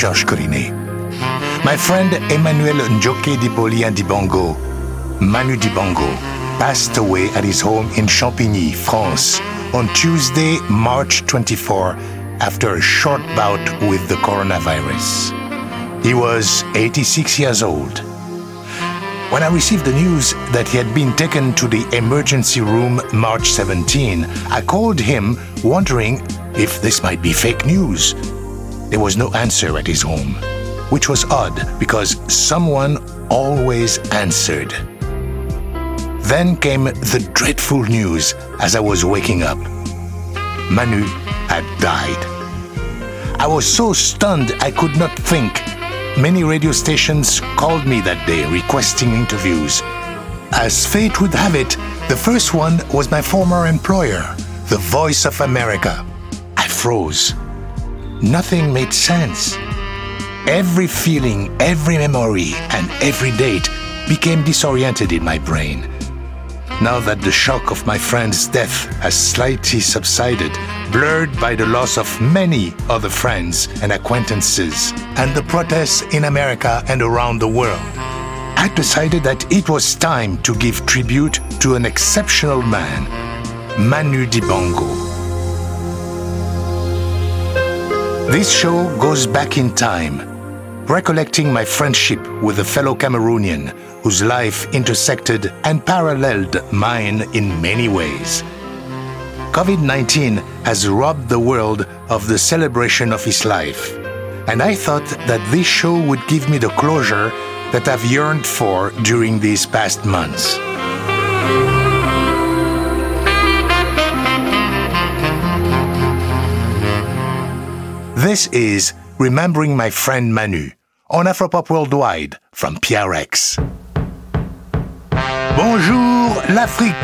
Georges Collinet. My friend Emmanuel Njoke Dipoli and Dibongo, Manu Dibango, passed away at his home in Champigny, France, on Tuesday, March 24, after a short bout with the coronavirus. He was 86 years old. When I received the news that he had been taken to the emergency room March 17, I called him wondering if this might be fake news. There was no answer at his home, which was odd because someone always answered. Then came the dreadful news as I was waking up. Manu had died. I was so stunned I could not think. Many radio stations called me that day requesting interviews. As fate would have it, the first one was my former employer, The Voice of America. I froze. Nothing made sense. Every feeling, every memory, and every date became disoriented in my brain. Now that the shock of my friend's death has slightly subsided, blurred by the loss of many other friends and acquaintances, and the protests in America and around the world, I decided that it was time to give tribute to an exceptional man, Manu Dibango. This show goes back in time, recollecting my friendship with a fellow Cameroonian whose life intersected and paralleled mine in many ways. COVID 19 has robbed the world of the celebration of his life, and I thought that this show would give me the closure that I've yearned for during these past months. This is Remembering My Friend Manu on Afropop Worldwide from PRX. Bonjour l'Afrique.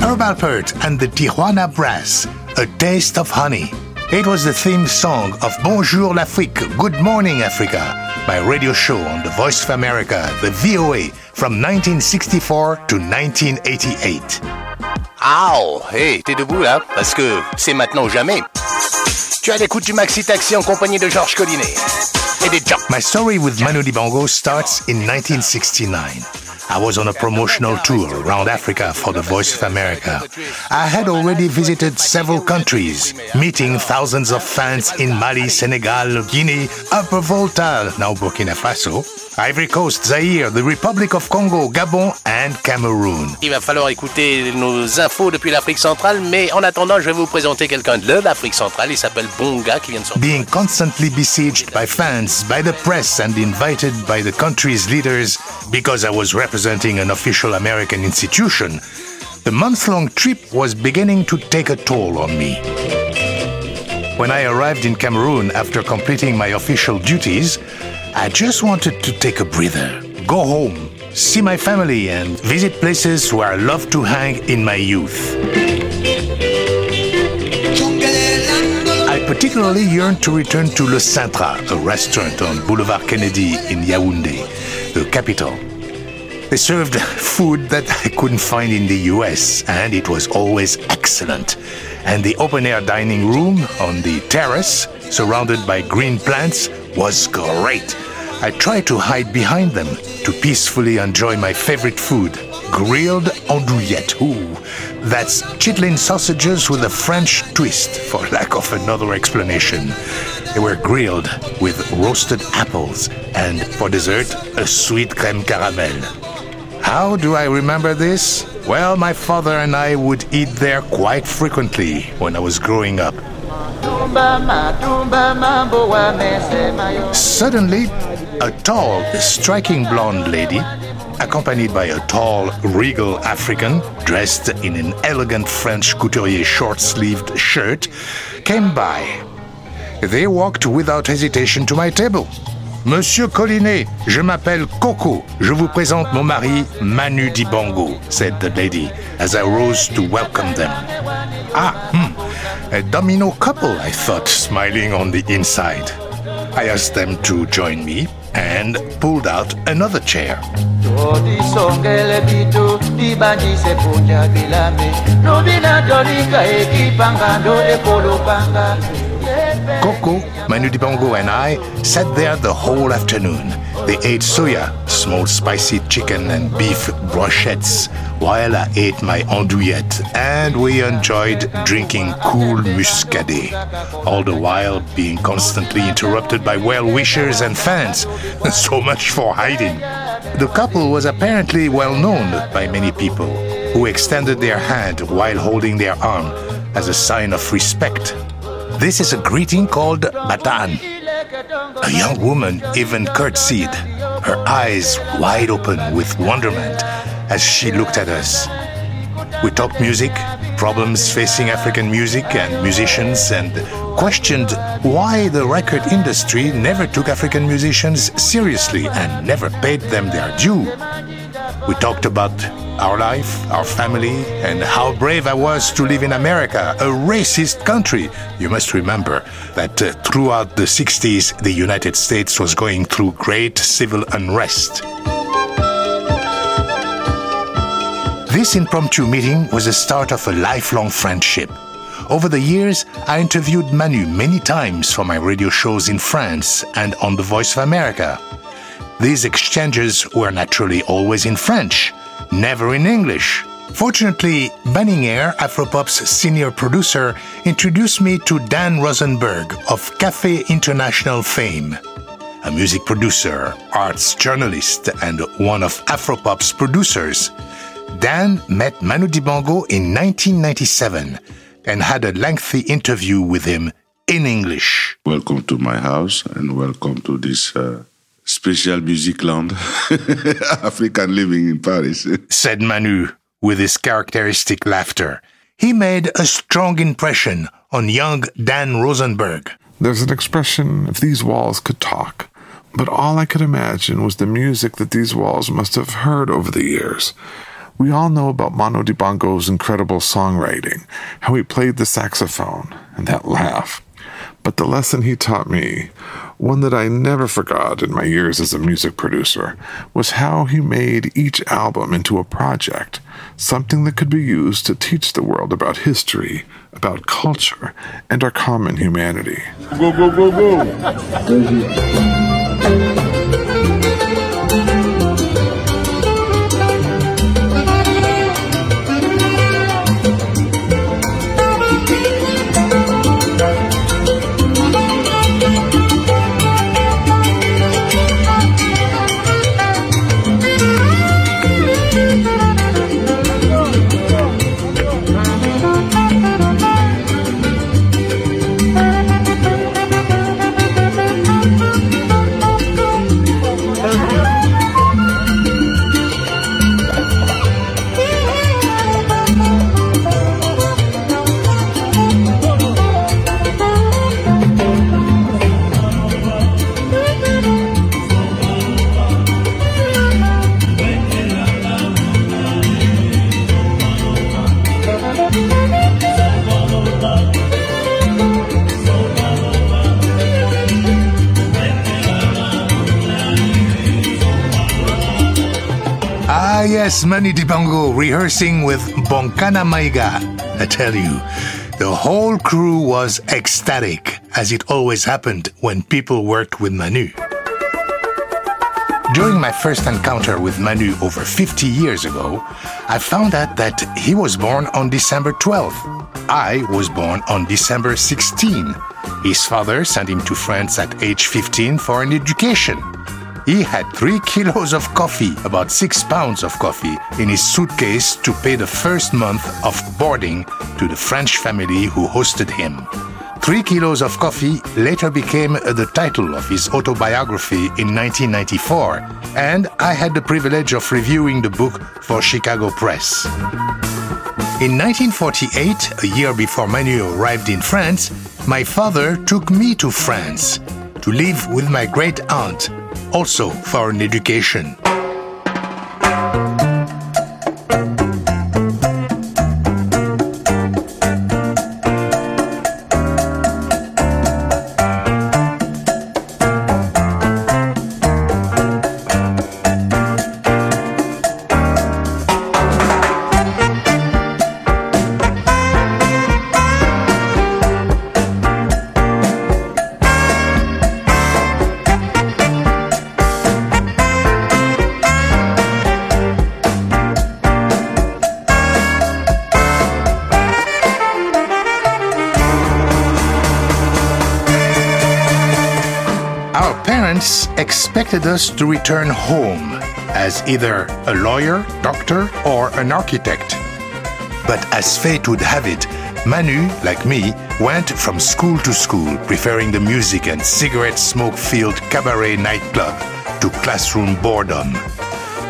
Herb Alpert and the Tijuana Brass, A Taste of Honey. It was the theme song of Bonjour l'Afrique, Good Morning Africa, my radio show on the Voice of America, the VOA, from 1964 to 1988. Ow! Hey, t'es debout là? Parce que c'est maintenant ou jamais. Tu as l'écoute du Maxi Taxi en compagnie de Georges Collinet. My story with Manu Dibango starts in 1969. I was on a promotional tour around Africa for the Voice of America. I had already visited several countries, meeting thousands of fans in Mali, Senegal, Guinea, Upper Volta, now Burkina Faso, Ivory Coast, Zaire, the Republic of Congo, Gabon and Cameroon. Il va falloir écouter nos infos depuis l'Afrique centrale, mais en attendant, je vais vous présenter quelqu'un de l'Afrique centrale. Il s'appelle Bonga, qui vient de sortir. Being constantly besieged by fans, by the press, and invited by the country's leaders because I was representing an official American institution, the month long trip was beginning to take a toll on me. When I arrived in Cameroon after completing my official duties, I just wanted to take a breather, go home, see my family, and visit places where I loved to hang in my youth. I particularly yearned to return to Le Cintra, a restaurant on Boulevard Kennedy in Yaoundé, the capital. They served food that I couldn't find in the US, and it was always excellent. And the open air dining room on the terrace, surrounded by green plants, was great. I tried to hide behind them to peacefully enjoy my favorite food, grilled andouillette. Ooh, that's chitlin sausages with a French twist, for lack of another explanation. They were grilled with roasted apples, and for dessert, a sweet creme caramel. How do I remember this? Well, my father and I would eat there quite frequently when I was growing up. Suddenly, a tall, striking blonde lady, accompanied by a tall, regal African dressed in an elegant French couturier short sleeved shirt, came by. They walked without hesitation to my table. Monsieur Collinet, je m'appelle Coco. Je vous présente mon mari, Manu Dibango, said the lady as I rose to welcome them. Ah, hmm, a domino couple, I thought, smiling on the inside. I asked them to join me and pulled out another chair. Coco, Manu Dibango, and I sat there the whole afternoon. They ate soya, small spicy chicken and beef brochettes, while I ate my andouillette, and we enjoyed drinking cool muscadet, all the while being constantly interrupted by well-wishers and fans. so much for hiding. The couple was apparently well known by many people, who extended their hand while holding their arm as a sign of respect. This is a greeting called Batan. A young woman even curtsied, her eyes wide open with wonderment as she looked at us. We talked music, problems facing African music and musicians, and questioned why the record industry never took African musicians seriously and never paid them their due. We talked about our life, our family, and how brave I was to live in America, a racist country. You must remember that uh, throughout the 60s, the United States was going through great civil unrest. This impromptu meeting was the start of a lifelong friendship. Over the years, I interviewed Manu many times for my radio shows in France and on The Voice of America. These exchanges were naturally always in French, never in English. Fortunately, Banning Eyre, Afropop's senior producer, introduced me to Dan Rosenberg of Cafe International fame. A music producer, arts journalist, and one of Afropop's producers. Dan met Manu Dibango in 1997 and had a lengthy interview with him in English. Welcome to my house and welcome to this uh, special music land, African living in Paris. said Manu with his characteristic laughter. He made a strong impression on young Dan Rosenberg. There's an expression if these walls could talk, but all I could imagine was the music that these walls must have heard over the years. We all know about Manu Dibango's incredible songwriting, how he played the saxophone, and that laugh. But the lesson he taught me, one that I never forgot in my years as a music producer, was how he made each album into a project, something that could be used to teach the world about history, about culture, and our common humanity. Go, go, go, go. Yes, Manu Dibango rehearsing with Boncana Maiga. I tell you, the whole crew was ecstatic, as it always happened when people worked with Manu. During my first encounter with Manu over 50 years ago, I found out that he was born on December 12th. I was born on December 16. His father sent him to France at age 15 for an education. He had three kilos of coffee, about six pounds of coffee, in his suitcase to pay the first month of boarding to the French family who hosted him. Three kilos of coffee later became the title of his autobiography in 1994, and I had the privilege of reviewing the book for Chicago Press. In 1948, a year before Manu arrived in France, my father took me to France to live with my great aunt, also for an education. Us to return home as either a lawyer, doctor, or an architect. But as fate would have it, Manu, like me, went from school to school, preferring the music and cigarette smoke filled cabaret nightclub to classroom boredom.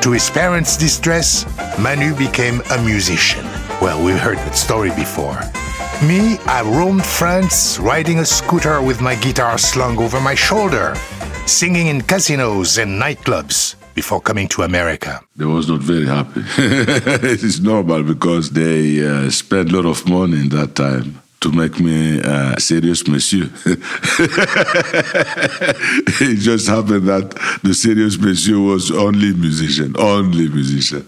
To his parents' distress, Manu became a musician. Well, we've heard that story before. Me, I roamed France riding a scooter with my guitar slung over my shoulder, singing in casinos and nightclubs before coming to America. They was not very happy. it's normal because they uh, spent a lot of money in that time to make me a serious monsieur. it just happened that the serious monsieur was only musician, only musician.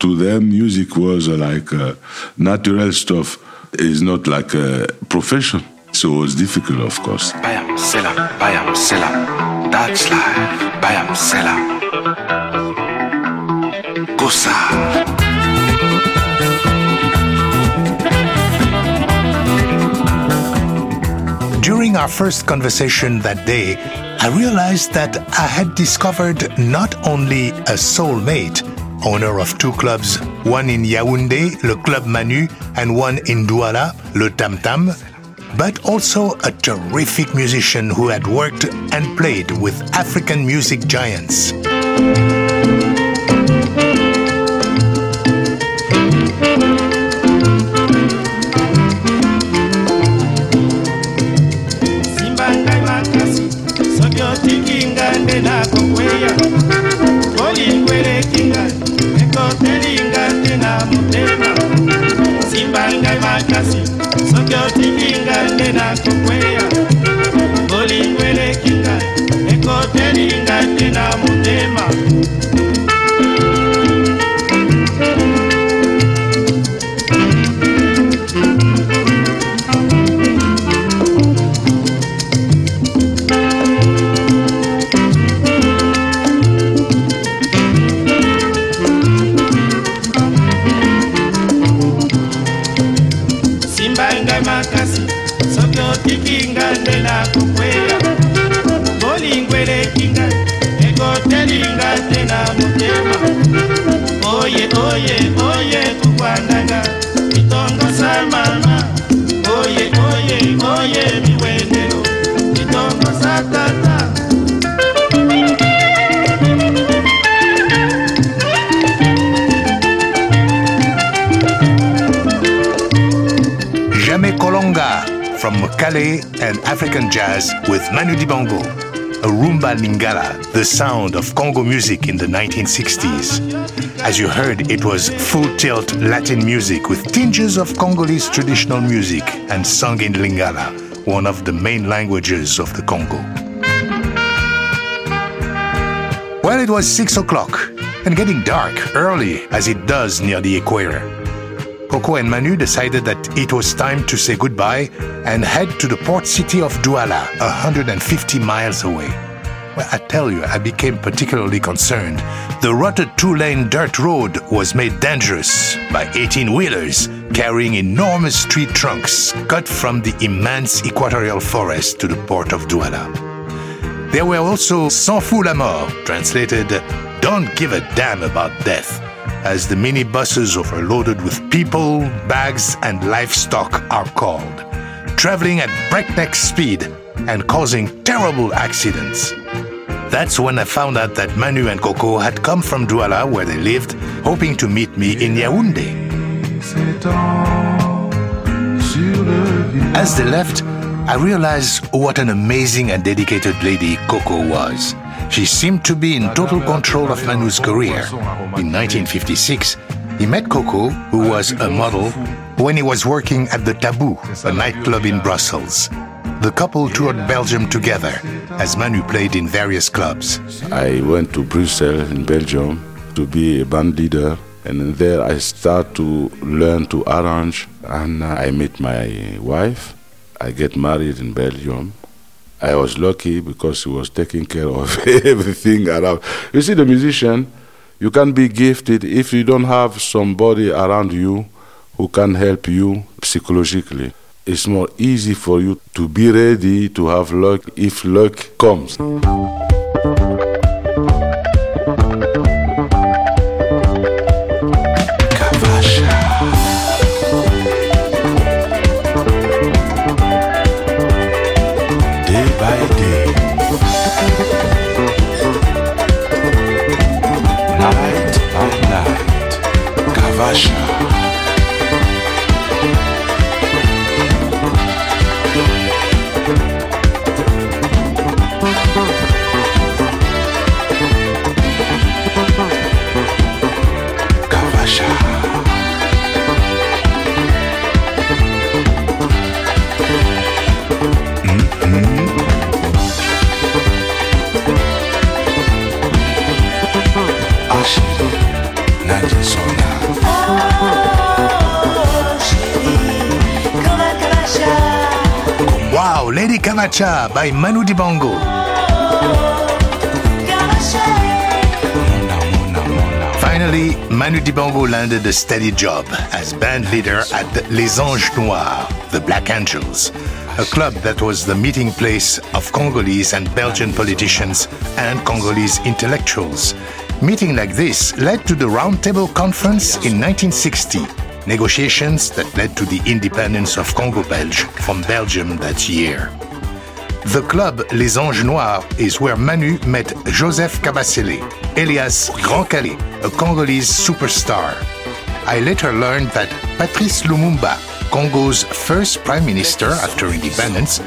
To them, music was uh, like uh, natural stuff. It's not like a profession. So it was difficult, of course. Bayam, selam, bayam, selam. That's life. Bayam, selam. Gosa. During our first conversation that day, I realized that I had discovered not only a soulmate, owner of two clubs, one in Yaoundé, Le Club Manu, and one in Douala, Le Tam Tam, but also a terrific musician who had worked and played with African music giants. simba ngai makasi na motema jazz with Manu Dibango, a rumba lingala, the sound of Congo music in the 1960s. As you heard, it was full tilt Latin music with tinges of Congolese traditional music and sung in lingala, one of the main languages of the Congo. Well, it was six o'clock and getting dark early as it does near the equator. Coco and Manu decided that it was time to say goodbye and head to the port city of Douala, 150 miles away. Well, I tell you, I became particularly concerned. The rutted two lane dirt road was made dangerous by 18 wheelers carrying enormous tree trunks cut from the immense equatorial forest to the port of Douala. There were also Sans fout la mort, translated Don't give a damn about death, as the minibuses overloaded with people, bags, and livestock are called, traveling at breakneck speed and causing terrible accidents. That's when I found out that Manu and Coco had come from Douala, where they lived, hoping to meet me in Yaoundé. As they left, I realized what an amazing and dedicated lady Coco was. She seemed to be in total control of Manu's career. In 1956, he met Coco, who was a model, when he was working at the Taboo, a nightclub in Brussels. The couple toured Belgium together, as Manu played in various clubs. I went to Brussels in Belgium to be a band leader, and there I start to learn to arrange, and I met my wife. I get married in Belgium. I was lucky because she was taking care of everything around. You see, the musician, you can be gifted if you don't have somebody around you who can help you psychologically. It's more easy for you to be ready to have luck if luck comes. Wow, by Manu Dibango. Finally, Manu Dibango landed a steady job as band leader at Les Anges Noirs, the Black Angels, a club that was the meeting place of Congolese and Belgian politicians and Congolese intellectuals. Meeting like this led to the Roundtable Conference in 1960, negotiations that led to the independence of Congo Belge from Belgium that year. The club Les Anges Noirs is where Manu met Joseph Kabasele, alias Grand Kallé, a Congolese superstar. I later learned that Patrice Lumumba, Congo's first prime minister after independence,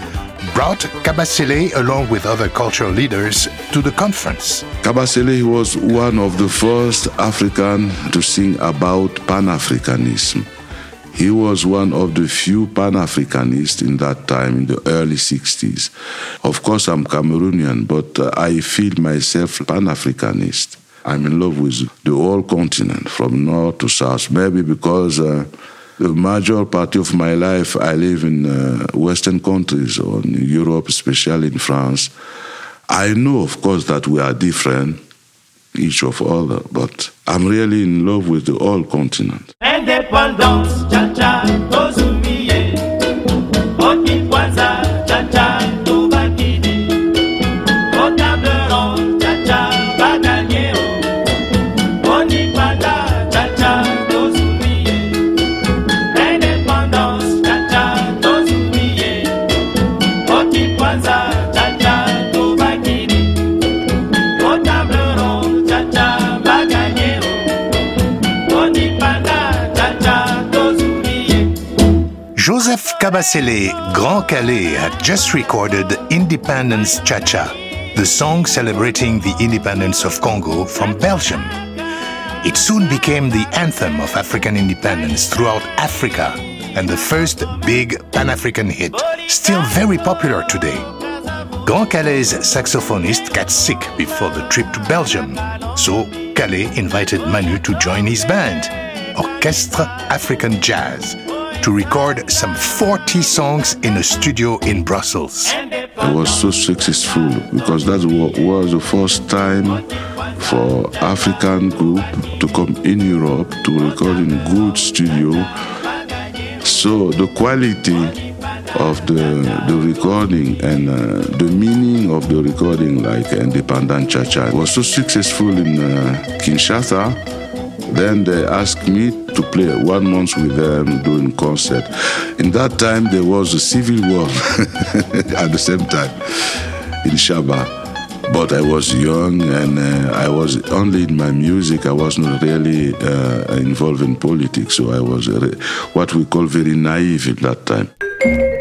brought Kabasele along with other cultural leaders to the conference. Kabasele was one of the first African to sing about Pan-Africanism. He was one of the few Pan-Africanists in that time, in the early 60s. Of course, I'm Cameroonian, but uh, I feel myself Pan-Africanist. I'm in love with the whole continent, from north to south, maybe because uh, the major part of my life I live in uh, Western countries, or in Europe, especially in France. I know, of course, that we are different, each of other, but I'm really in love with the whole continent. Cha-cha, Kabasele, Grand Kallé, had just recorded Independence Cha Cha, the song celebrating the independence of Congo from Belgium. It soon became the anthem of African independence throughout Africa and the first big Pan African hit, still very popular today. Grand Kallé' saxophonist got sick before the trip to Belgium, so Calais invited Manu to join his band, Orchestre African Jazz, to record some 40 songs in a studio in Brussels. It was so successful because that was the first time for African group to come in Europe to record in good studio. So the quality of the the recording and uh, the meaning of the recording, like Independent Cha Cha, was so successful in uh, Kinshasa. Then they asked me to play one month with them doing concert. In that time, there was a civil war at the same time in Shaba. But I was young and uh, I was only in my music. I was not really uh, involved in politics, so I was what we call very naive at that time.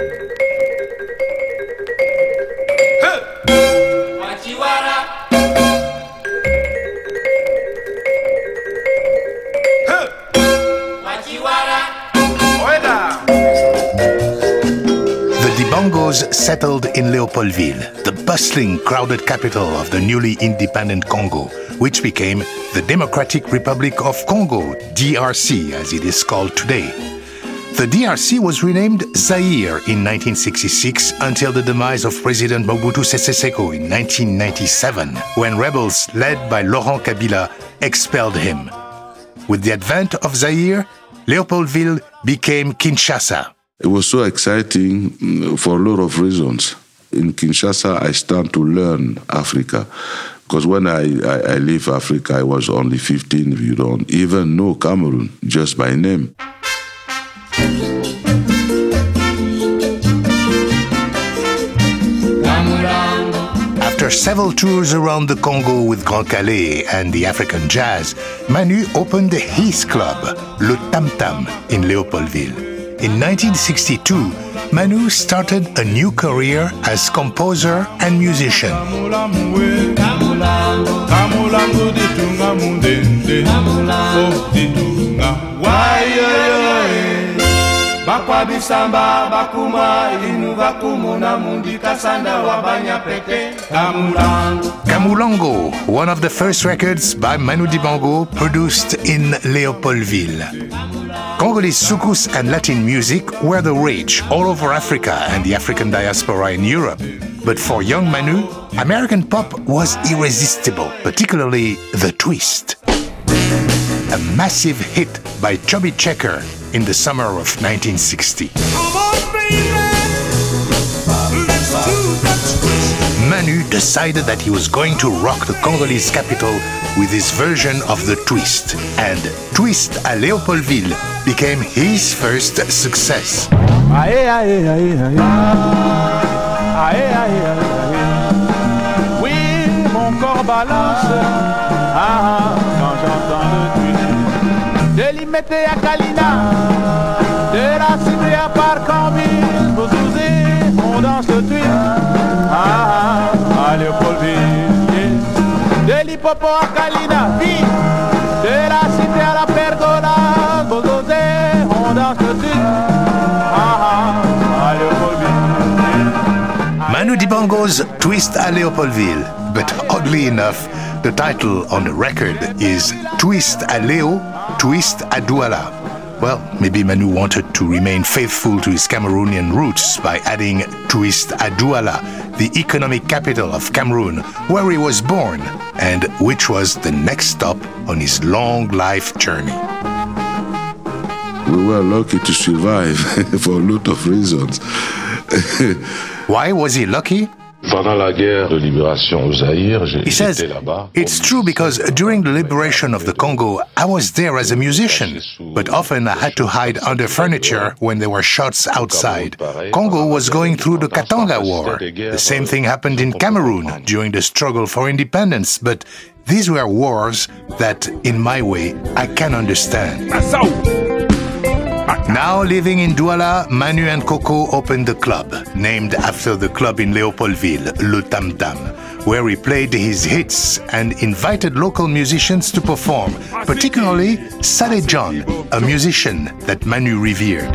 Settled in Leopoldville, the bustling, crowded capital of the newly independent Congo, which became the Democratic Republic of Congo, DRC as it is called today. The DRC was renamed Zaire in 1966 until the demise of President Mobutu Sese Seko in 1997, when rebels led by Laurent Kabila expelled him. With the advent of Zaire, Leopoldville became Kinshasa. It was so exciting mm, for a lot of reasons. In Kinshasa, I started to learn Africa. Because when I, I, I leave Africa, I was only 15. You don't even know Cameroon just by name. After several tours around the Congo with Grand Kallé and the African jazz, Manu opened his club, Le Tam Tam, in Leopoldville. In 1962, Manu started a new career as composer and musician. Bakwa babisamba bakuma inu bakumuna mundi kasanda wabanya pete kamulango Kamulango, one of the first records by Manu Dibango produced in Leopoldville. Congolese soukous and Latin music were the rage all over Africa and the African diaspora in Europe. But for young Manu, American pop was irresistible, particularly the twist. A massive hit by Chubby Checker in the summer of 1960. Manu decided that he was going to rock the Congolese capital with his version of the twist, and Twist à Léopoldville became his first success. Oui, mon corps balance. Ah, ah, quand j'entends le twist. De l'Imete à Kalina. De la cité à Parcambis. Bozouzé, on danse le twist. Ah, ah, à Léopoldville. De l'Hippopo à Kalina. Oui. De la cité à la Pergola. Bozouzé, on danse le twist. Ah, ah, à Léopoldville. Manu Dibango's Twist à Léopoldville. But oddly enough, the title on the record is Twist à Léo, Twist à Douala. Well, maybe Manu wanted to remain faithful to his Cameroonian roots by adding Twist à Douala, the economic capital of Cameroon, where he was born, and which was the next stop on his long life journey. We were lucky to survive for a lot of reasons. Why was he lucky? Pendant la guerre de libération au Zaïre, j'ai- He says. It's true because during the liberation of the Congo, I was there as a musician, but often I had to hide under furniture when there were shots outside. Congo was going through the Katanga War. The same thing happened in Cameroon during the struggle for independence, but these were wars that, in my way, I can understand. Now living in Douala, Manu and Coco opened the club, named after the club in Leopoldville, Le Tam Tam, where he played his hits and invited local musicians to perform, particularly Salle John, a musician that Manu revered.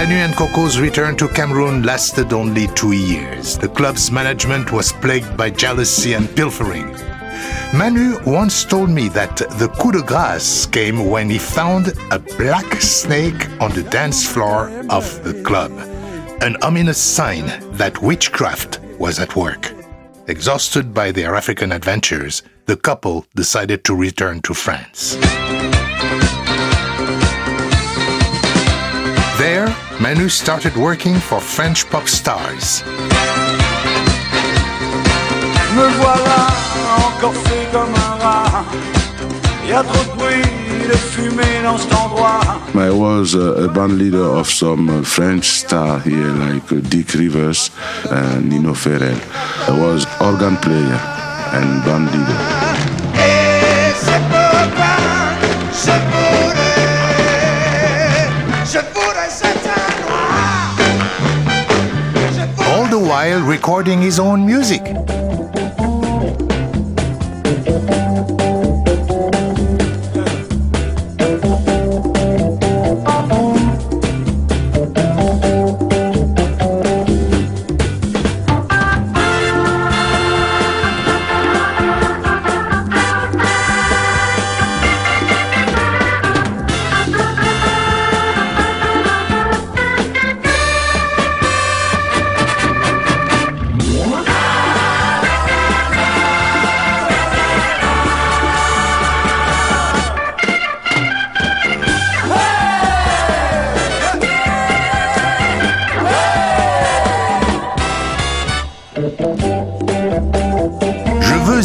Manu and Coco's return to Cameroon lasted only two years. The club's management was plagued by jealousy and pilfering. Manu once told me that the coup de grâce came when he found a black snake on the dance floor of the club, an ominous sign that witchcraft was at work. Exhausted by their African adventures, the couple decided to return to France. Manu started working for French pop stars. Me voilà encore fait comme un rat. Y a trop de bruit, de fumée dans cet endroit. I was uh, a band leader of some uh, French star here, like uh, Dick Rivers and Nino Ferrer. I was organ player and band leader. While recording his own music.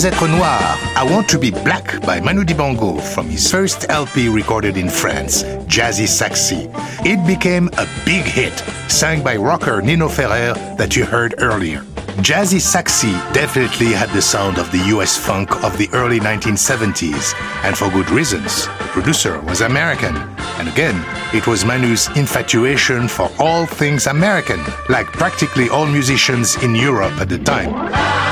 Être noir, I want to be black by Manu Dibango from his first LP recorded in France, Jazzy Saxy. It became a big hit, sang by rocker Nino Ferrer that you heard earlier. Jazzy Saxy definitely had the sound of the US funk of the early 1970s, and for good reasons. The producer was American, and again, it was Manu's infatuation for all things American, like practically all musicians in Europe at the time.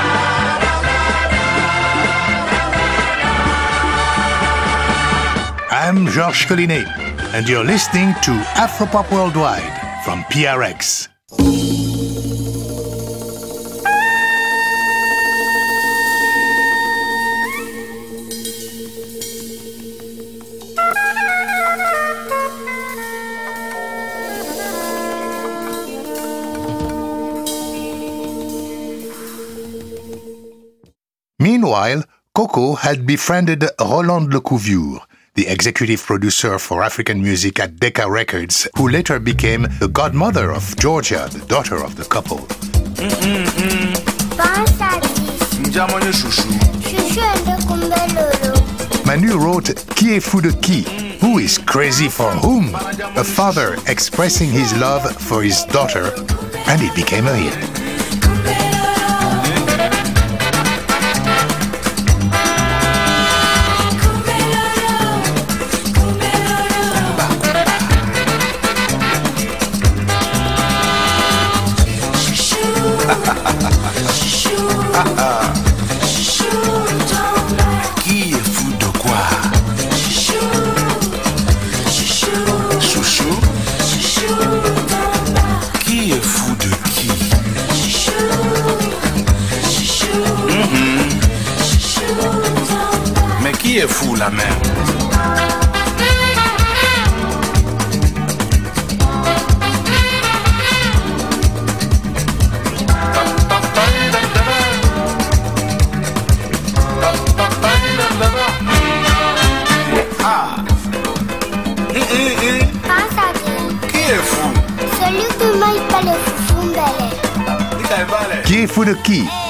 I'm Georges Collinet, and you're listening to Afropop Worldwide from PRX. Meanwhile, Coco had befriended Roland Lecouvreur, the executive producer for African music at Decca Records, who later became the godmother of Georgia, the daughter of the couple. Mm-hmm. Manu wrote Qui est fou de qui? Who is crazy for whom? A father expressing his love for his daughter, and it became a hit.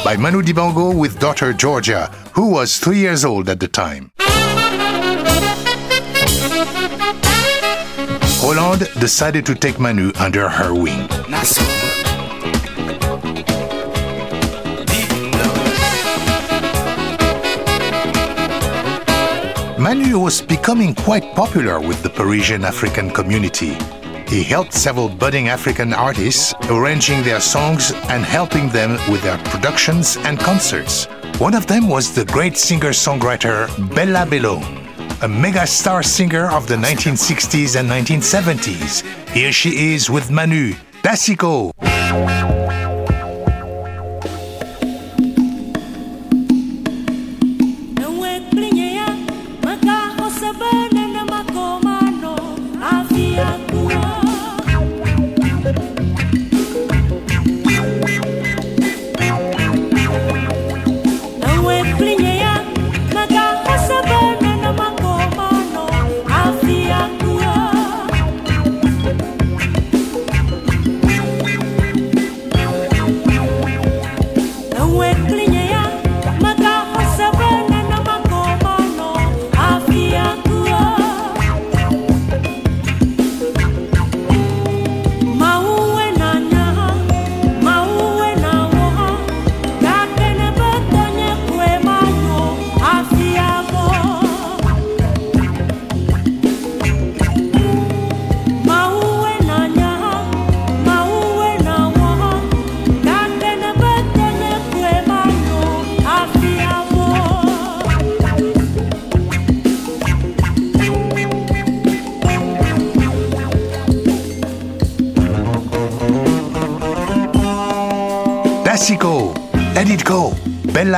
By Manu Dibango with daughter Georgia, who was three years old at the time. Hollande decided to take Manu under her wing. Manu was becoming quite popular with the Parisian African community. He helped several budding African artists arranging their songs and helping them with their productions and concerts. One of them was the great singer-songwriter Bella Bellow, a mega star singer of the 1960s and 1970s. Here she is with Manu, Dassico.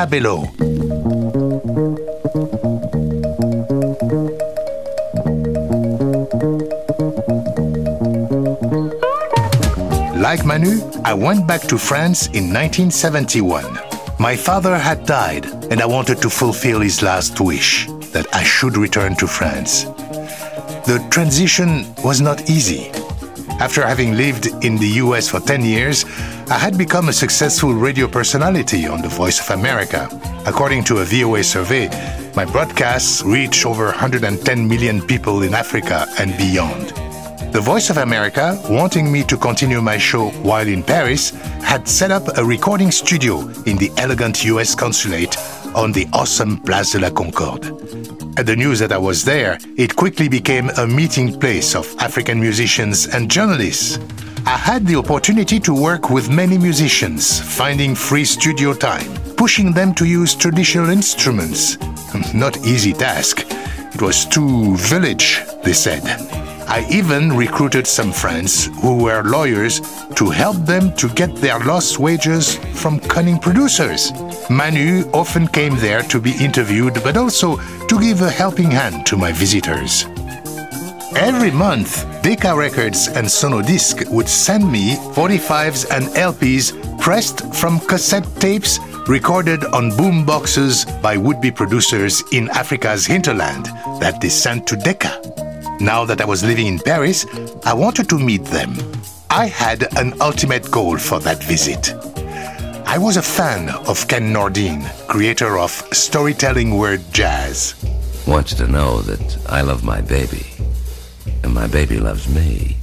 Bellow. Like Manu, I went back to France in 1971. My father had died, and I wanted to fulfill his last wish that I should return to France. The transition was not easy. After having lived in the US for 10 years, I had become a successful radio personality on The Voice of America. According to a VOA survey, my broadcasts reach over 110 million people in Africa and beyond. The Voice of America, wanting me to continue my show while in Paris, had set up a recording studio in the elegant US consulate on the awesome Place de la Concorde. At the news that I was there, it quickly became a meeting place of African musicians and journalists. I had the opportunity to work with many musicians, finding free studio time, pushing them to use traditional instruments. Not easy task. It was too village, they said. I even recruited some friends who were lawyers to help them to get their lost wages from cunning producers. Manu often came there to be interviewed, but also to give a helping hand to my visitors. Every month, Decca Records and Sonodisc would send me 45s and LPs pressed from cassette tapes recorded on boom boxes by would be producers in Africa's hinterland that they sent to Decca. Now that I was living in Paris, I wanted to meet them. I had an ultimate goal for that visit. I was a fan of Ken Nordine, creator of storytelling word jazz. I want you to know that I love my baby, and my baby loves me.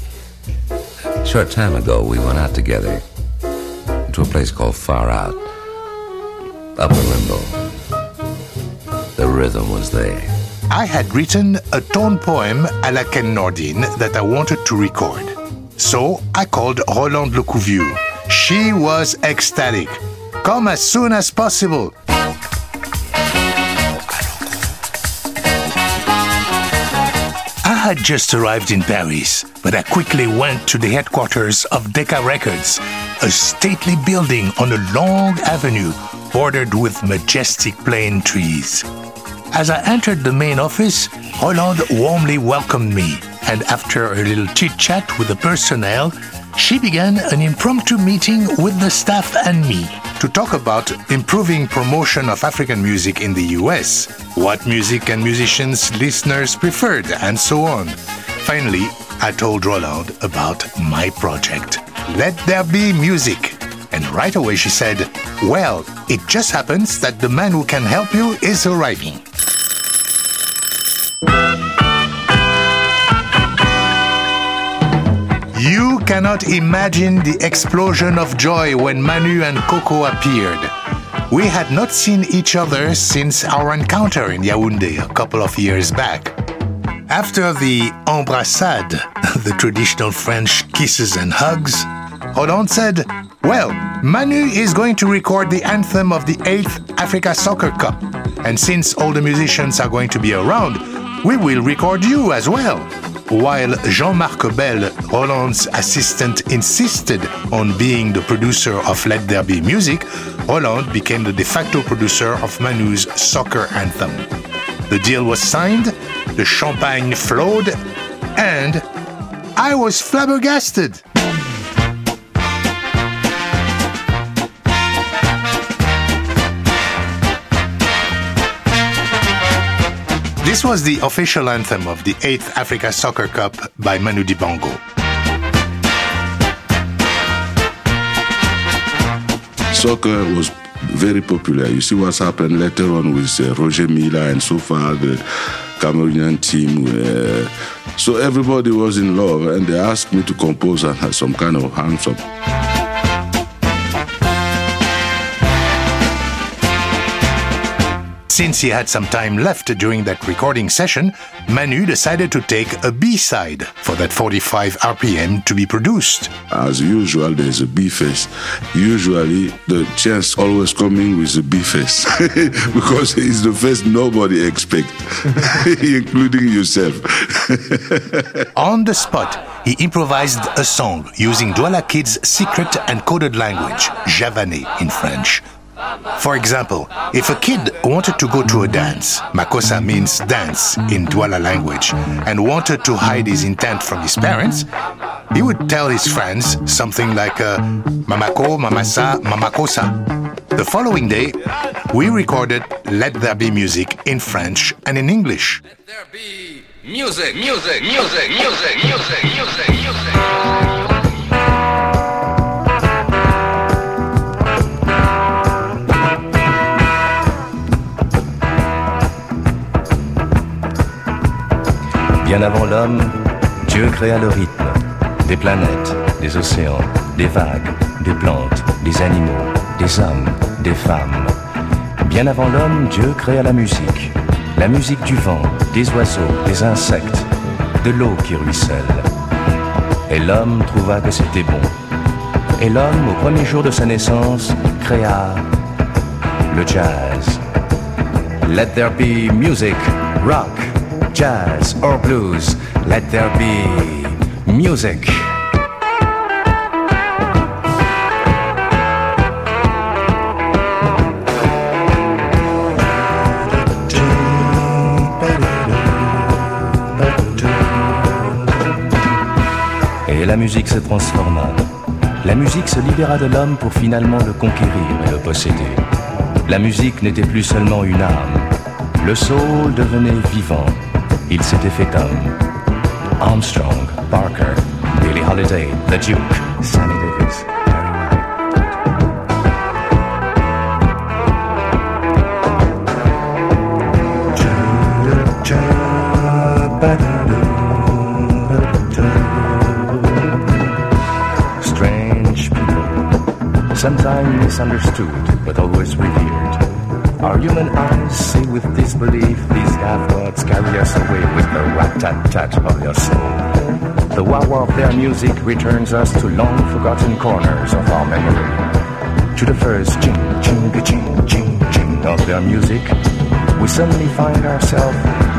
A short time ago, we went out together to a place called Far Out, Upper Limbo. The rhythm was there. I had written a tone poem à la Ken Nordine that I wanted to record. So I called Rolande Lecouvieux. She was ecstatic. Come as soon as possible. I had just arrived in Paris, but I quickly went to the headquarters of Decca Records, a stately building on a long avenue bordered with majestic plane trees. As I entered the main office, Rolande warmly welcomed me, and after a little chit chat with the personnel, she began an impromptu meeting with the staff and me to talk about improving promotion of African music in the US, what music and musicians listeners preferred, and so on. Finally, I told Rolande about my project. Let there be music. And right away she said, Well, it just happens that the man who can help you is arriving. You cannot imagine the explosion of joy when Manu and Coco appeared. We had not seen each other since our encounter in Yaoundé a couple of years back. After the embrassade, the traditional French kisses and hugs, Rolande said, Well, Manu is going to record the anthem of the 8th Africa Soccer Cup. And since all the musicians are going to be around, we will record you as well. While Jean-Marc Bell, Roland's assistant, insisted on being the producer of Let There Be Music, Roland became the de facto producer of Manu's soccer anthem. The deal was signed, the champagne flowed, and I was flabbergasted. This was the official anthem of the 8th Africa Soccer Cup by Manu Dibango. Soccer was very popular. You see what's happened later on with uh, Roger Milla and so far the Cameroonian team. Uh, so everybody was in love and they asked me to compose uh, some kind of anthem. Since he had some time left during that recording session, Manu decided to take a B-side for that 45 RPM to be produced. As usual, there's a B face. Usually, the chance always coming with a B face because it's the face nobody expect, including yourself. On the spot, he improvised a song using Douala Kid's secret and coded language, Javanais in French. For example, if a kid wanted to go to a dance, Makossa means dance in Douala language, and wanted to hide his intent from his parents, he would tell his friends something like uh, Mamako, Mamasa, Mamakosa. The following day, we recorded Let There Be Music in French and in English. Let there be Music, music, music, music, music, music, music. Bien avant l'homme, Dieu créa le rythme, des planètes, des océans, des vagues, des plantes, des animaux, des hommes, des femmes. Bien avant l'homme, Dieu créa la musique, la musique du vent, des oiseaux, des insectes, de l'eau qui ruisselle. Et l'homme trouva que c'était bon. Et l'homme, au premier jour de sa naissance, créa le jazz. Let there be music, rock, jazz or blues. Let there be music. Et la musique se transforma. La musique se libéra de l'homme pour finalement le conquérir et le posséder. La musique n'était plus seulement une arme. Le soul devenait vivant. Il homme. Armstrong, Parker, Billie Holiday, The Duke, Sammy Davis. Strange people, sometimes misunderstood, but always revered. Our human eyes see with disbelief these half words carry us away with the rat-tat-tat of their soul. The wah-wah of their music returns us to long-forgotten corners of our memory. To the first ching, ching, ching, ching, ching of their music, we suddenly find ourselves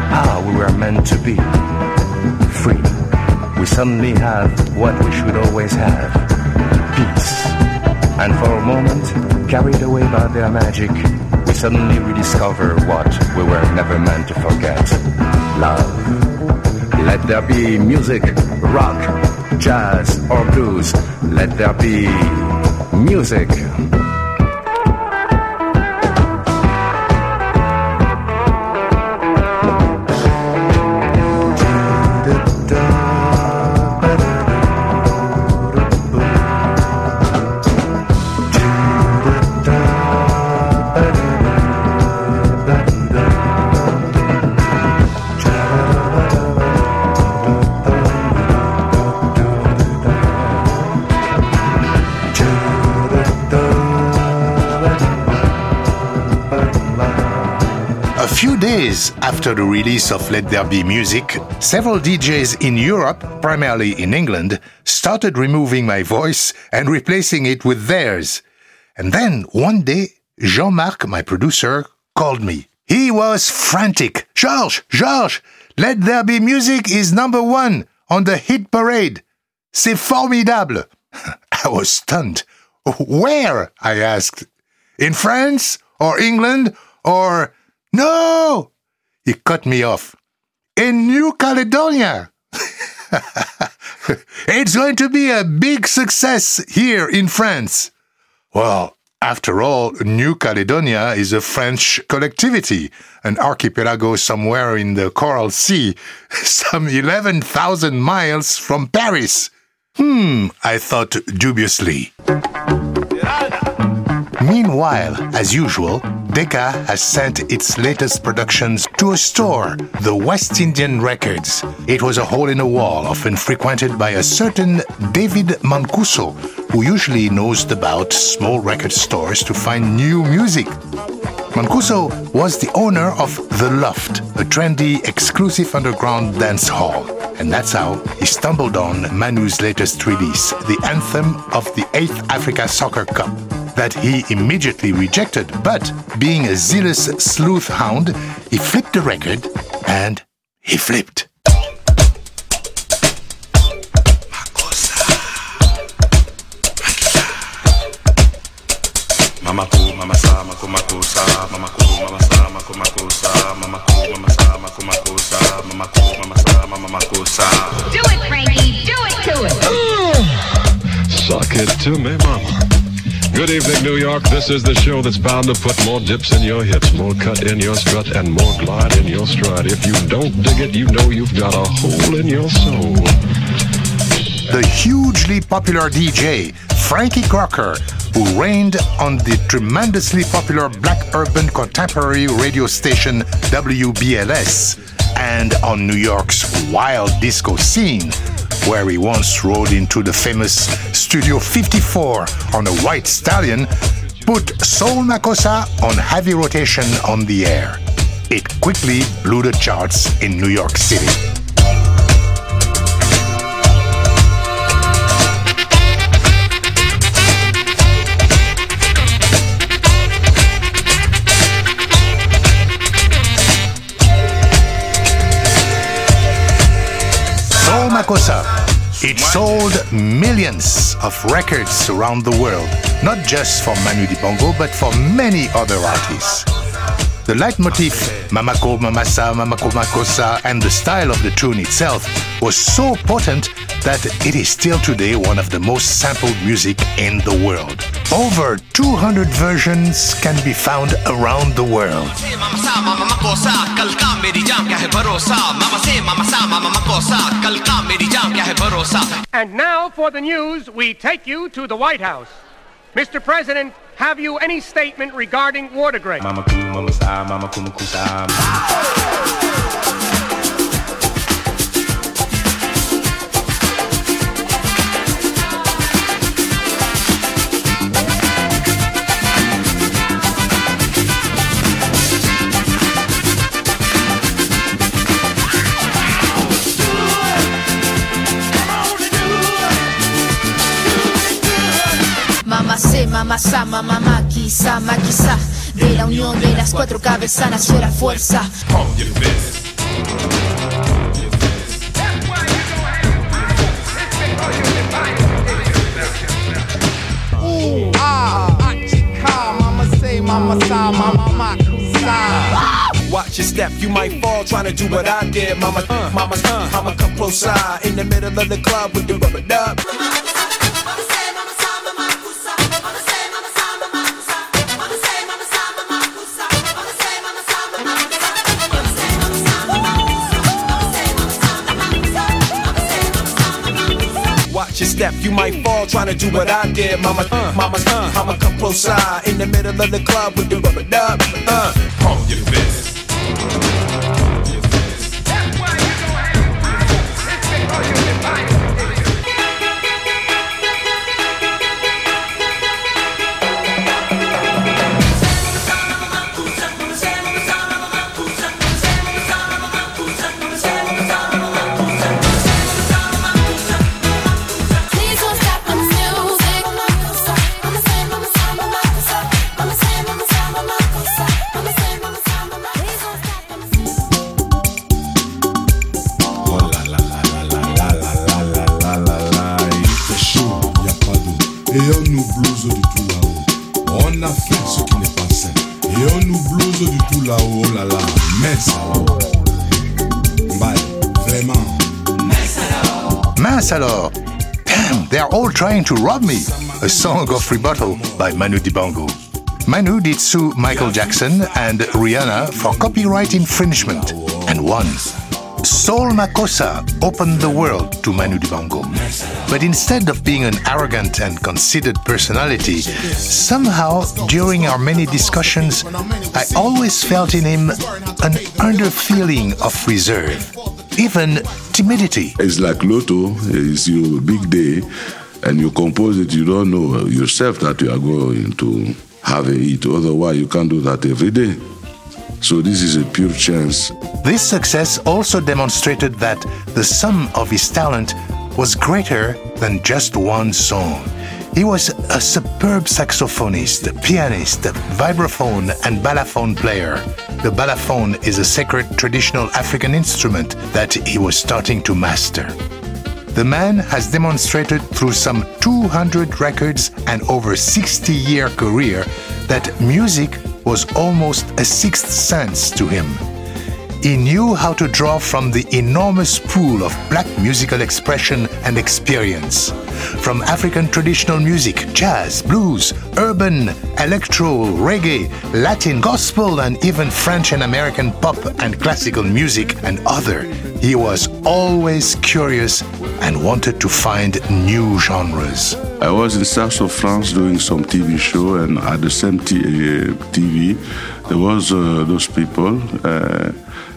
how we were meant to be. Free. We suddenly have what we should always have. Peace. And for a moment, carried away by their magic, suddenly rediscover what we were never meant to forget. Love. Let there be music, rock, jazz, or blues. Let there be music. Days after the release of Let There Be Music, several DJs in Europe, primarily in England, started removing my voice and replacing it with theirs. And then one day, Jean Marc, my producer, called me. He was frantic. Georges, Georges, Let There Be Music is number one on the hit parade. C'est formidable. I was stunned. Where? I asked. In France or England or no? He cut me off. In New Caledonia. it's going to be a big success here in France. Well, after all, New Caledonia is a French collectivity, an archipelago somewhere in the Coral Sea, some 11,000 miles from Paris. Hmm, I thought dubiously. Meanwhile, as usual, Decca has sent its latest productions to a store, the West Indian Records. It was a hole in a wall, often frequented by a certain David Mancuso, who usually nosed about small record stores to find new music. Mancuso was the owner of The Loft, a trendy, exclusive underground dance hall. And that's how he stumbled on Manu's latest release, the anthem of the 8th Africa Soccer Cup, that he immediately rejected. But being a zealous sleuth hound, he flipped the record and he flipped. Mama ku, mama sa, mako mako sa, mama ku, mama sa, mako mako sa, mama ku, mama sa, mako mako sa, mama ku, mama sa, mama mako sa. Do it, Frankie. Do it to it. Suck it to me, mama. Good evening, New York. This is the show that's bound to put more dips in your hips, more cut in your strut, and more glide in your stride. If you don't dig it, you know you've got a hole in your soul. The hugely popular DJ, Frankie Crocker, who reigned on the tremendously popular black urban contemporary radio station WBLS and on New York's wild disco scene, where he once rode into the famous Studio 54 on a white stallion, put Soul Makossa on heavy rotation on the air. It quickly blew the charts in New York City. Makossa. It sold millions of records around the world, not just for Manu Dibango, but for many other artists. The leitmotif, Mamako, Mamasa, Mamako, Makosa, and the style of the tune itself was so potent that it is still today one of the most sampled music in the world. Over 200 versions can be found around the world. And now for the news, we take you to the White House. Mr. President, have you any statement regarding Watergate? Mama Ku, Mama Sa, Mama Kuma Kusa. Ah! Mamá sé, mamá sa, mamá maquisa, maquisa. De la unión de las cuatro cabezas nació la fuerza. Ooh, ah, achika, mama say, mama sa, mama makusa. Watch your step, you might fall trying to do what I did. Mama, uh, mama, uh, mama, come close side in the middle of the club with the rubber dub. Step, you might fall trying to do what I did. Mama, uh, mama, uh, mama, come close side in the middle of the club with the rubber dub. Uh, pump your fist. Trying to rob me! A song of rebuttal by Manu Dibango. Manu did sue Michael Jackson and Rihanna for copyright infringement and won. Soul Makossa opened the world to Manu Dibango. But instead of being an arrogant and conceited personality, somehow during our many discussions, I always felt in him an under feeling of reserve, even timidity. It's like Lotto, it's your big day, and you compose it, you don't know uh, yourself that you are going to have a hit. Otherwise, you can't do that every day. So this is a pure chance. This success also demonstrated that the sum of his talent was greater than just one song. He was a superb saxophonist, pianist, vibraphone, and balafone player. The balafone is a sacred traditional African instrument that he was starting to master. The man has demonstrated through some 200 records and over 60 year career that music was almost a sixth sense to him. He knew how to draw from the enormous pool of black musical expression and experience. From African traditional music, jazz, blues, urban, electro, reggae, Latin gospel, and even French and American pop and classical music and other. He was always curious and wanted to find new genres. I was in south of France doing some TV show, and at the same t- uh, TV, there was uh, those people, uh,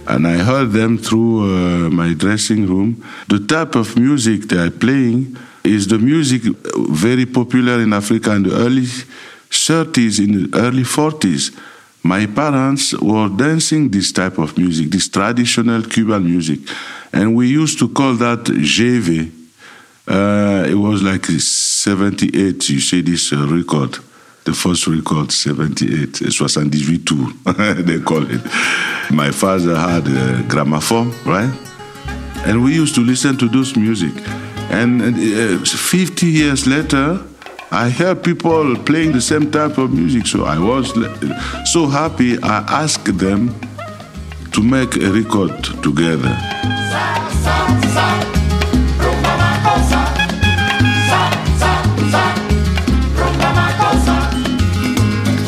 and I heard them through uh, my dressing room. The type of music they are playing is the music very popular in Africa in the early 30s, in the early 40s. My parents were dancing this type of music, this traditional Cuban music, and we used to call that JV. Uh, it was like 78, you see this uh, record. The first record, 78, it was on tour, they call it. My father had a gramophone, right? And we used to listen to those music. And uh, 50 years later, I heard people playing the same type of music. So I was so happy, I asked them to make a record together.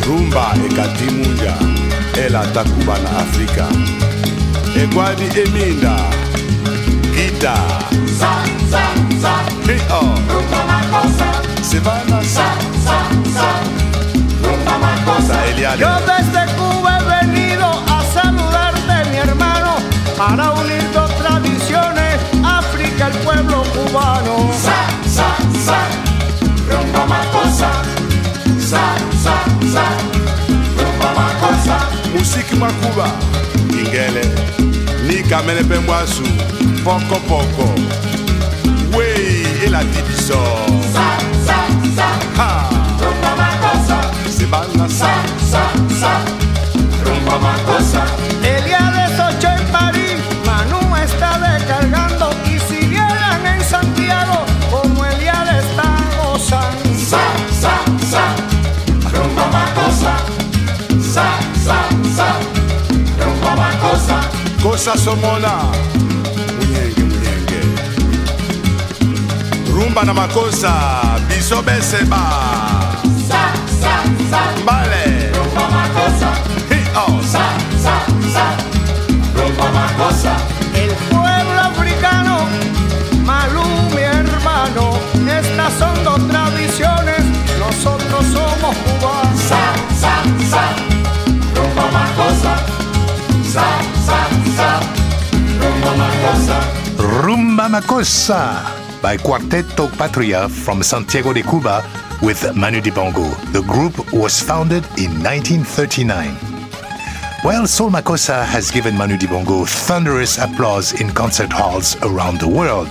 rumba takuba na afrika egwadi eminda gita hio sevana eliade Yo desde Cuba he venido a saludarte, mi hermano, para unir dos tradiciones, África, el pueblo cubano. Sa, sa, sa, rumba macosa. Sa, sa, sa, rumba macosa. musiki makuba ingele. Ni kamene mpe mwasu pokopoko wei elatibiso ha sebana sa. Rumba makosa Eliades Ochoa en París, Manu está descargando. Y si vieran en Santiago como Eliades está gozando. Sa, sa, sa, rumba macosa. Sa, sa, sa, rumba macosa. kosa somona munyenge rumba na makosa biso beseba Sa, sa, sa, mbale rumba macosa. hio Sa, sa, sa, rumba macosa. El pueblo africano, Malú, mi hermano, estas son dos tradiciones, nosotros somos cubanos. Sa, sa, sa, rumba macosa. Sa, sa, sa, rumba macosa. Rumba Makossa by Cuarteto Patria from Santiago de Cuba with Manu Dibango. The group was founded in 1939. Well, Soul Makossa has given Manu Dibango thunderous applause in concert halls around the world.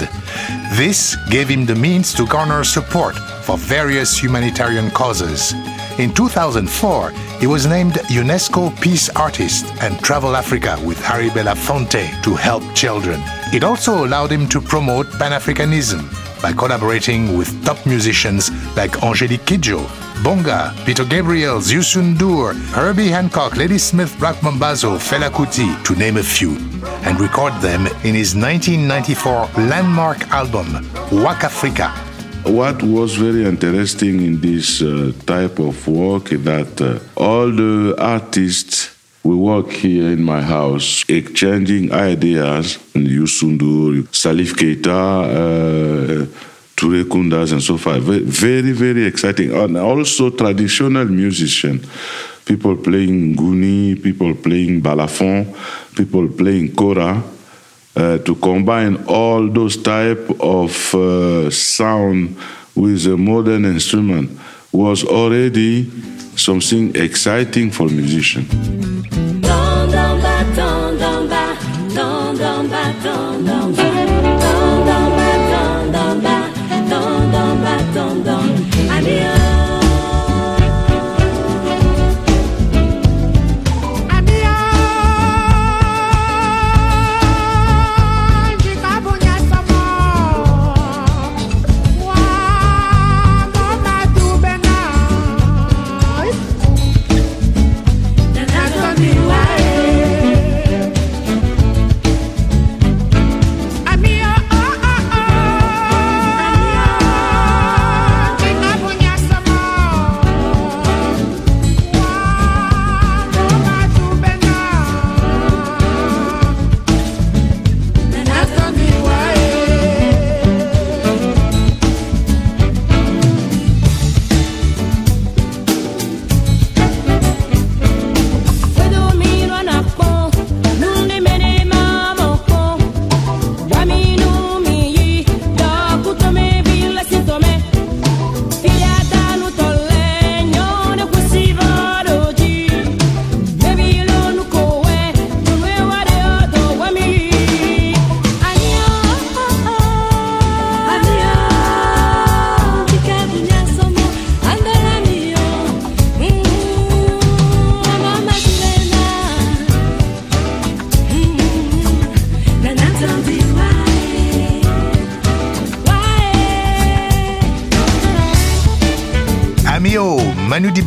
This gave him the means to garner support for various humanitarian causes. In 2004, he was named UNESCO Peace Artist and travel Africa with Harry Belafonte to help children. It also allowed him to promote Pan-Africanism by collaborating with top musicians like Angélique Kidjo, Bonga, Peter Gabriel, Youssou N'Dour, Herbie Hancock, Ladysmith, Black Mambazo, Fela Kuti, to name a few, and record them in his 1994 landmark album, Wakafrika. What was very interesting in this uh, type of work is that uh, all the artists we work here in my house exchanging ideas. And Youssou N'Dour, Salif Keita, uh, Toure Kundas, and so forth. Very, very exciting. And also traditional musician. People playing guni, people playing balafon, people playing kora uh, to combine all those type of uh, sound with a modern instrument was already something exciting for musician.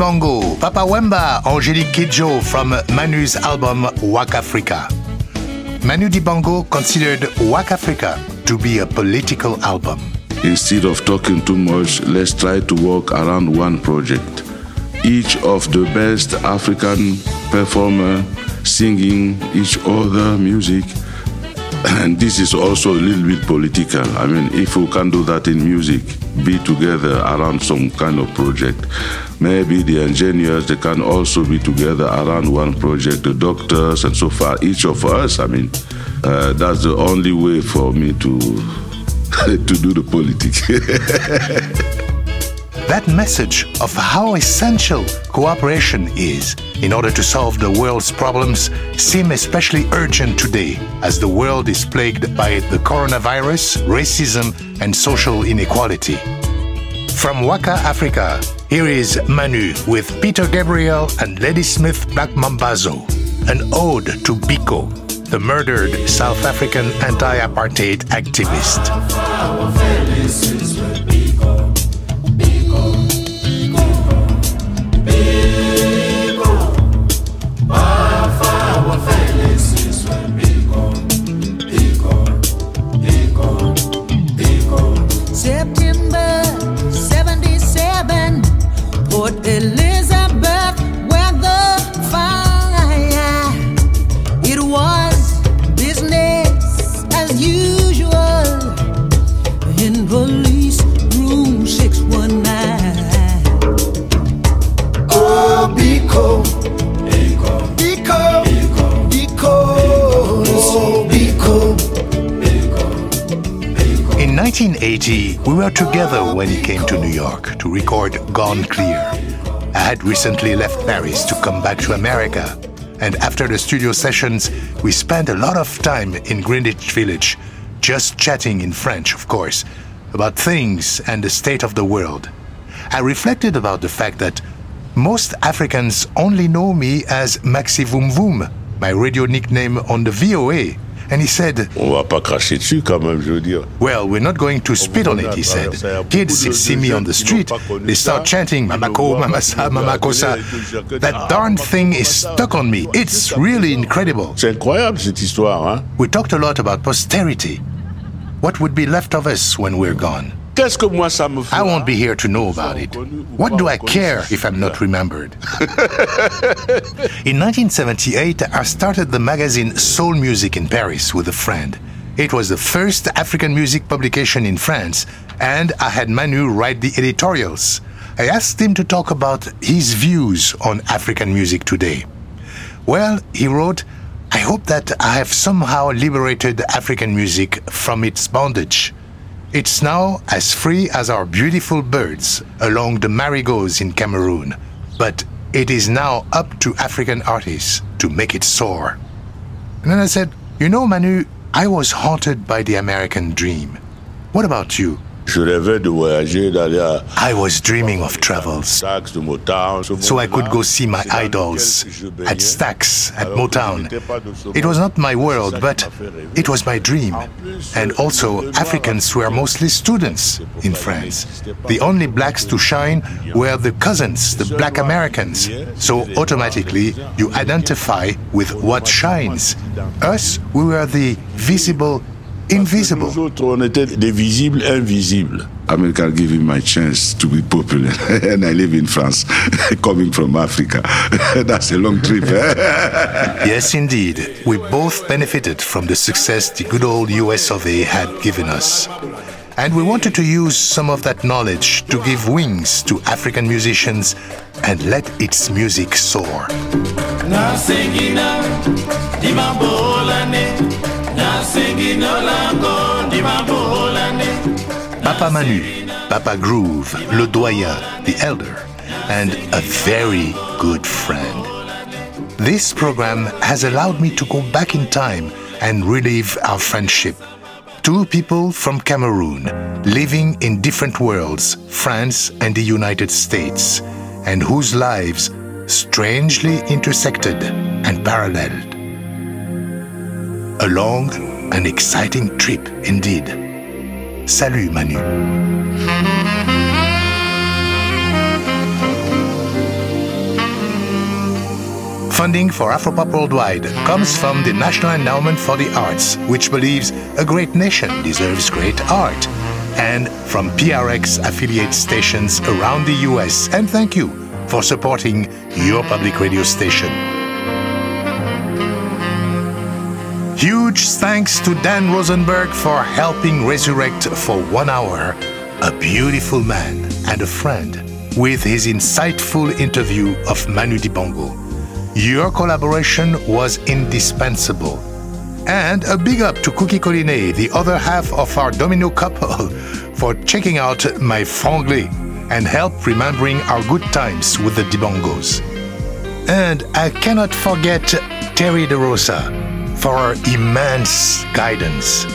Dibango, Papa Wemba, Angelique Kidjo from Manu's album Wakafrika. Manu Dibango considered Wakafrika to be a political album. Instead of talking too much, let's try to work around one project. Each of the best African performer singing each other music. And this is also a little bit political. I mean, if we can do that in music, be together around some kind of project. Maybe the engineers, they can also be together around one project, the doctors and so far, each of us. I mean, uh, that's the only way for me to to do the politics. That message of how essential cooperation is in order to solve the world's problems seem especially urgent today as the world is plagued by the coronavirus, racism, and social inequality. From Waka, Africa, here is Manu with Peter Gabriel and Ladysmith Black Mambazo, an ode to Biko, the murdered South African anti-apartheid activist. When he came to New York to record Gone Clear. I had recently left Paris to come back to America, and after the studio sessions, we spent a lot of time in Greenwich Village, just chatting in French, of course, about things and the state of the world. I reflected about the fact that most Africans only know me as Maxi Voom Voom, my radio nickname on the VOA. And he said, On va pas cracher dessus quand même, je veux dire. Well, we're not going to spit on it, he said. Kids see me on the street, they start chanting Mamako, Mamasa, Mamakosa. That darn ah, thing is stuck on me. It's really incredible. C'est incroyable cette histoire, hein? We talked a lot about posterity. What would be left of us when we're gone? Qu'est-ce que moi ça me fait? I won't be here to know about it. What do I care if I'm not remembered? in 1978, I started the magazine Soul Music in Paris with a friend. It was the first African music publication in France, and I had Manu write the editorials. I asked him to talk about his views on African music today. Well, he wrote, I hope that I have somehow liberated African music from its bondage. It's now as free as our beautiful birds along the marigolds in Cameroon, but it is now up to African artists to make it soar. And then I said, You know, Manu, I was haunted by the American dream. What about you? Je rêvais de voyager, d'aller à I was dreaming of travels Stax, de Motown. so I could go see my idols at Stax, at Motown. It was not my world, but it was my dream. And also, Africans were mostly students in France. The only blacks to shine were the cousins, the black Americans. So automatically, you identify with what shines. Us, we were the visible invisible. Nous autres, on était des visibles invisibles. America gave me my chance to be popular, and I live in France, coming from Africa. That's a long trip. eh? Yes, indeed. We both benefited from the success the good old US of A had given us. And we wanted to use some of that knowledge to give wings to African musicians and let its music soar. Papa Manu, Papa Groove, Le Doyen, the Elder, and a very good friend. This program has allowed me to go back in time and relive our friendship. Two people from Cameroon living in different worlds, France and the United States, and whose lives strangely intersected and paralleled. A long and exciting trip indeed. Salut Manu. Funding for Afropop Worldwide comes from the National Endowment for the Arts, which believes a great nation deserves great art, and from PRX affiliate stations around the US. And thank you for supporting your public radio station. Huge thanks to Dan Rosenberg for helping resurrect for one hour a beautiful man and a friend with his insightful interview of Manu Dibango. Your collaboration was indispensable. And a big up to Cookie Collinet, the other half of our domino couple, for checking out my franglais and help remembering our good times with the Dibangos. And I cannot forget Terry DeRosa for her immense guidance.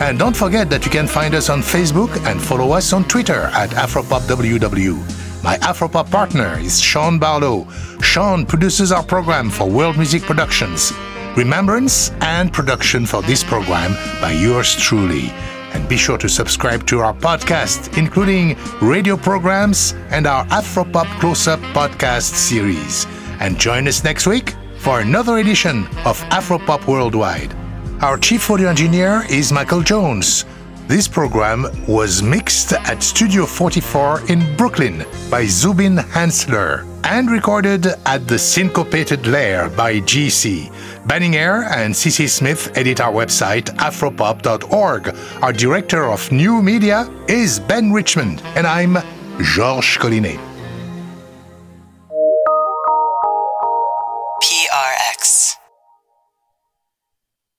And don't forget that you can find us on Facebook and follow us on Twitter at AfropopWW. My Afropop partner is Sean Barlow. Sean produces our program for World Music Productions. Remembrance and production for this program by yours truly. And be sure to subscribe to our podcast, including radio programs and our Afropop Close Up podcast series. And join us next week for another edition of Afropop Worldwide. Our chief audio engineer is Michael Jones. This program was mixed at Studio 44 in Brooklyn by Zubin Hensler and recorded at the Syncopated Lair by GC. Banning Eyre and CC Smith edit our website afropop.org. Our director of new media is Ben Richmond, and I'm Georges Collinet.